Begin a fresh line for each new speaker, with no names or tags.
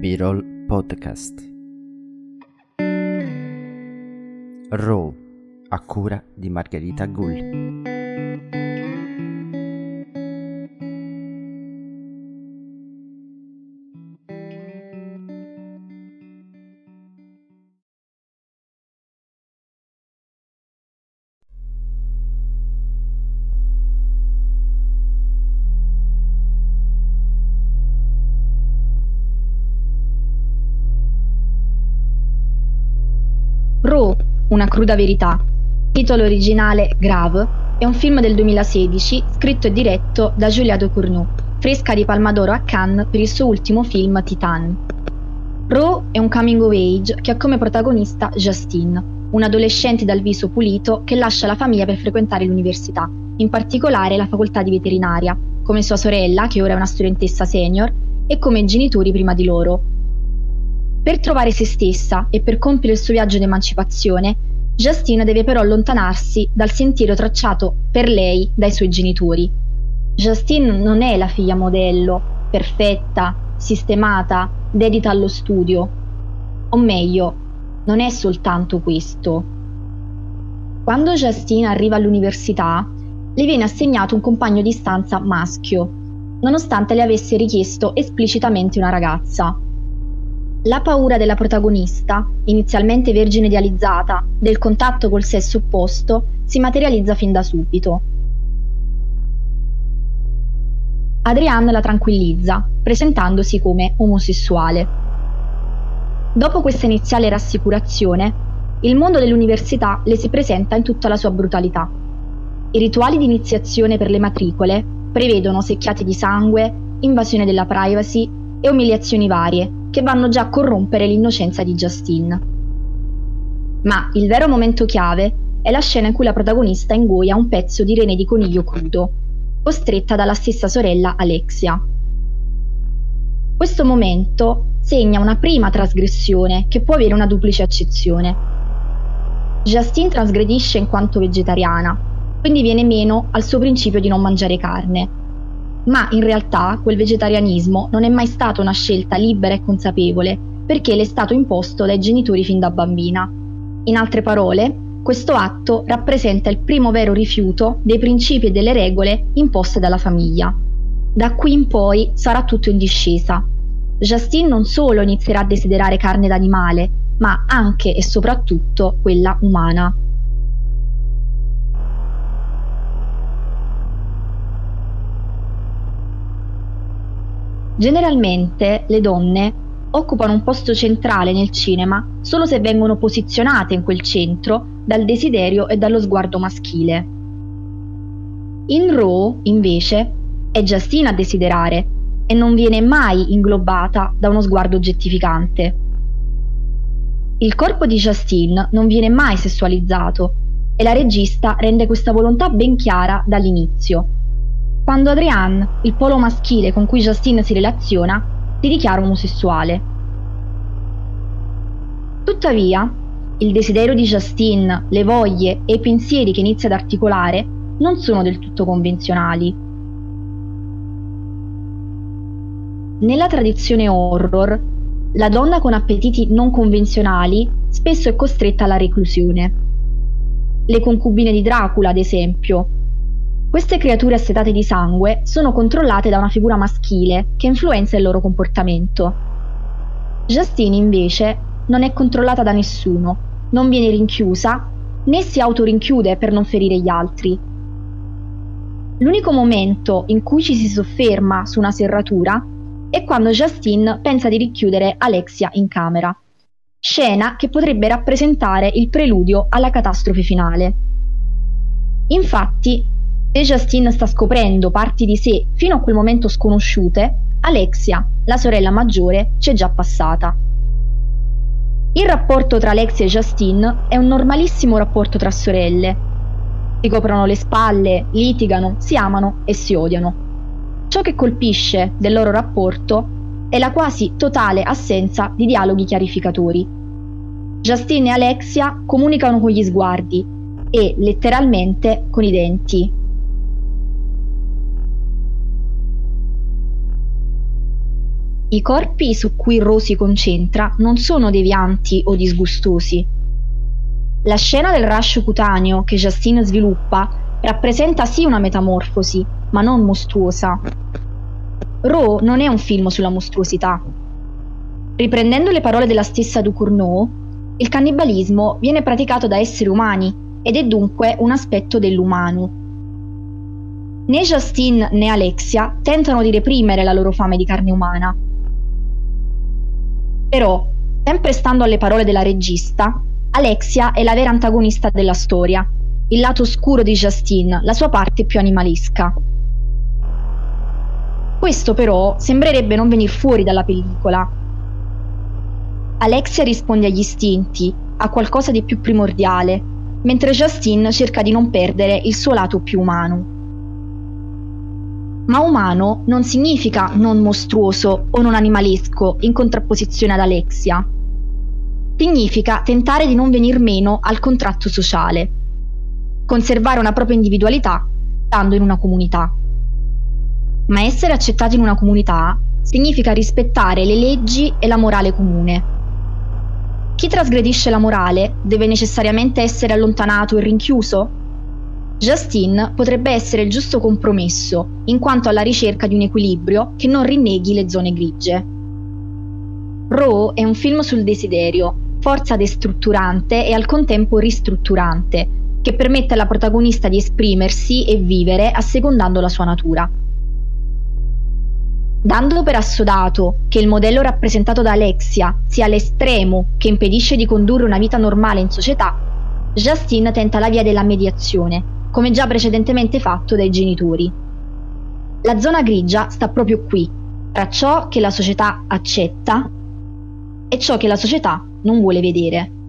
B-Roll Podcast. Raw a cura di Margherita Gull
una cruda verità. Titolo originale Grave è un film del 2016 scritto e diretto da Julia Ducournau, fresca di Palma d'Oro a Cannes per il suo ultimo film Titan. Raw è un coming of age che ha come protagonista Justine, un adolescente dal viso pulito che lascia la famiglia per frequentare l'università, in particolare la facoltà di veterinaria, come sua sorella, che ora è una studentessa senior, e come genitori prima di loro, per trovare se stessa e per compiere il suo viaggio d'emancipazione, Justine deve però allontanarsi dal sentiero tracciato per lei dai suoi genitori. Justine non è la figlia modello, perfetta, sistemata, dedita allo studio. O meglio, non è soltanto questo. Quando Justine arriva all'università, le viene assegnato un compagno di stanza maschio, nonostante le avesse richiesto esplicitamente una ragazza. La paura della protagonista, inizialmente vergine idealizzata, del contatto col sesso opposto, si materializza fin da subito. Adrienne la tranquillizza, presentandosi come omosessuale. Dopo questa iniziale rassicurazione, il mondo dell'università le si presenta in tutta la sua brutalità. I rituali di iniziazione per le matricole prevedono secchiate di sangue, invasione della privacy e umiliazioni varie, che vanno già a corrompere l'innocenza di Justine. Ma il vero momento chiave è la scena in cui la protagonista ingoia un pezzo di rene di coniglio crudo, costretta dalla stessa sorella Alexia. Questo momento segna una prima trasgressione che può avere una duplice accezione. Justine trasgredisce in quanto vegetariana, quindi viene meno al suo principio di non mangiare carne, ma in realtà quel vegetarianismo non è mai stata una scelta libera e consapevole, perché le è stato imposto dai genitori fin da bambina. In altre parole, questo atto rappresenta il primo vero rifiuto dei principi e delle regole imposte dalla famiglia. Da qui in poi sarà tutto in discesa. Justine non solo inizierà a desiderare carne d'animale, ma anche e soprattutto quella umana. Generalmente le donne occupano un posto centrale nel cinema solo se vengono posizionate in quel centro dal desiderio e dallo sguardo maschile. In Raw, invece, è Justine a desiderare e non viene mai inglobata da uno sguardo oggettificante. Il corpo di Justine non viene mai sessualizzato e la regista rende questa volontà ben chiara dall'inizio quando Adrienne, il polo maschile con cui Justine si relaziona, si dichiara omosessuale. Tuttavia, il desiderio di Justine, le voglie e i pensieri che inizia ad articolare non sono del tutto convenzionali. Nella tradizione horror, la donna con appetiti non convenzionali spesso è costretta alla reclusione. Le concubine di Dracula, ad esempio, queste creature assetate di sangue sono controllate da una figura maschile che influenza il loro comportamento. Justine invece non è controllata da nessuno, non viene rinchiusa né si autorinchiude per non ferire gli altri. L'unico momento in cui ci si sofferma su una serratura è quando Justine pensa di richiudere Alexia in camera, scena che potrebbe rappresentare il preludio alla catastrofe finale. Infatti, se Justine sta scoprendo parti di sé fino a quel momento sconosciute, Alexia, la sorella maggiore, c'è già passata. Il rapporto tra Alexia e Justine è un normalissimo rapporto tra sorelle. Si coprono le spalle, litigano, si amano e si odiano. Ciò che colpisce del loro rapporto è la quasi totale assenza di dialoghi chiarificatori. Justine e Alexia comunicano con gli sguardi e letteralmente con i denti. I corpi su cui Ro si concentra non sono devianti o disgustosi. La scena del rash cutaneo che Justine sviluppa rappresenta sì una metamorfosi, ma non mostruosa. Ro non è un film sulla mostruosità. Riprendendo le parole della stessa Ducournau, il cannibalismo viene praticato da esseri umani ed è dunque un aspetto dell'umano. Né Justine né Alexia tentano di reprimere la loro fame di carne umana. Però, sempre stando alle parole della regista, Alexia è la vera antagonista della storia, il lato oscuro di Justine, la sua parte più animalisca. Questo però sembrerebbe non venire fuori dalla pellicola. Alexia risponde agli istinti, a qualcosa di più primordiale, mentre Justine cerca di non perdere il suo lato più umano. Ma umano non significa non mostruoso o non animalesco in contrapposizione ad Alexia. Significa tentare di non venir meno al contratto sociale, conservare una propria individualità stando in una comunità ma essere accettati in una comunità significa rispettare le leggi e la morale comune. Chi trasgredisce la morale deve necessariamente essere allontanato e rinchiuso? Justine potrebbe essere il giusto compromesso, in quanto alla ricerca di un equilibrio che non rinneghi le zone grigie. Raw è un film sul desiderio, forza destrutturante e al contempo ristrutturante, che permette alla protagonista di esprimersi e vivere assecondando la sua natura. Dando per assodato che il modello rappresentato da Alexia sia l'estremo che impedisce di condurre una vita normale in società, Justine tenta la via della mediazione, come già precedentemente fatto dai genitori. La zona grigia sta proprio qui, tra ciò che la società accetta e ciò che la società non vuole vedere.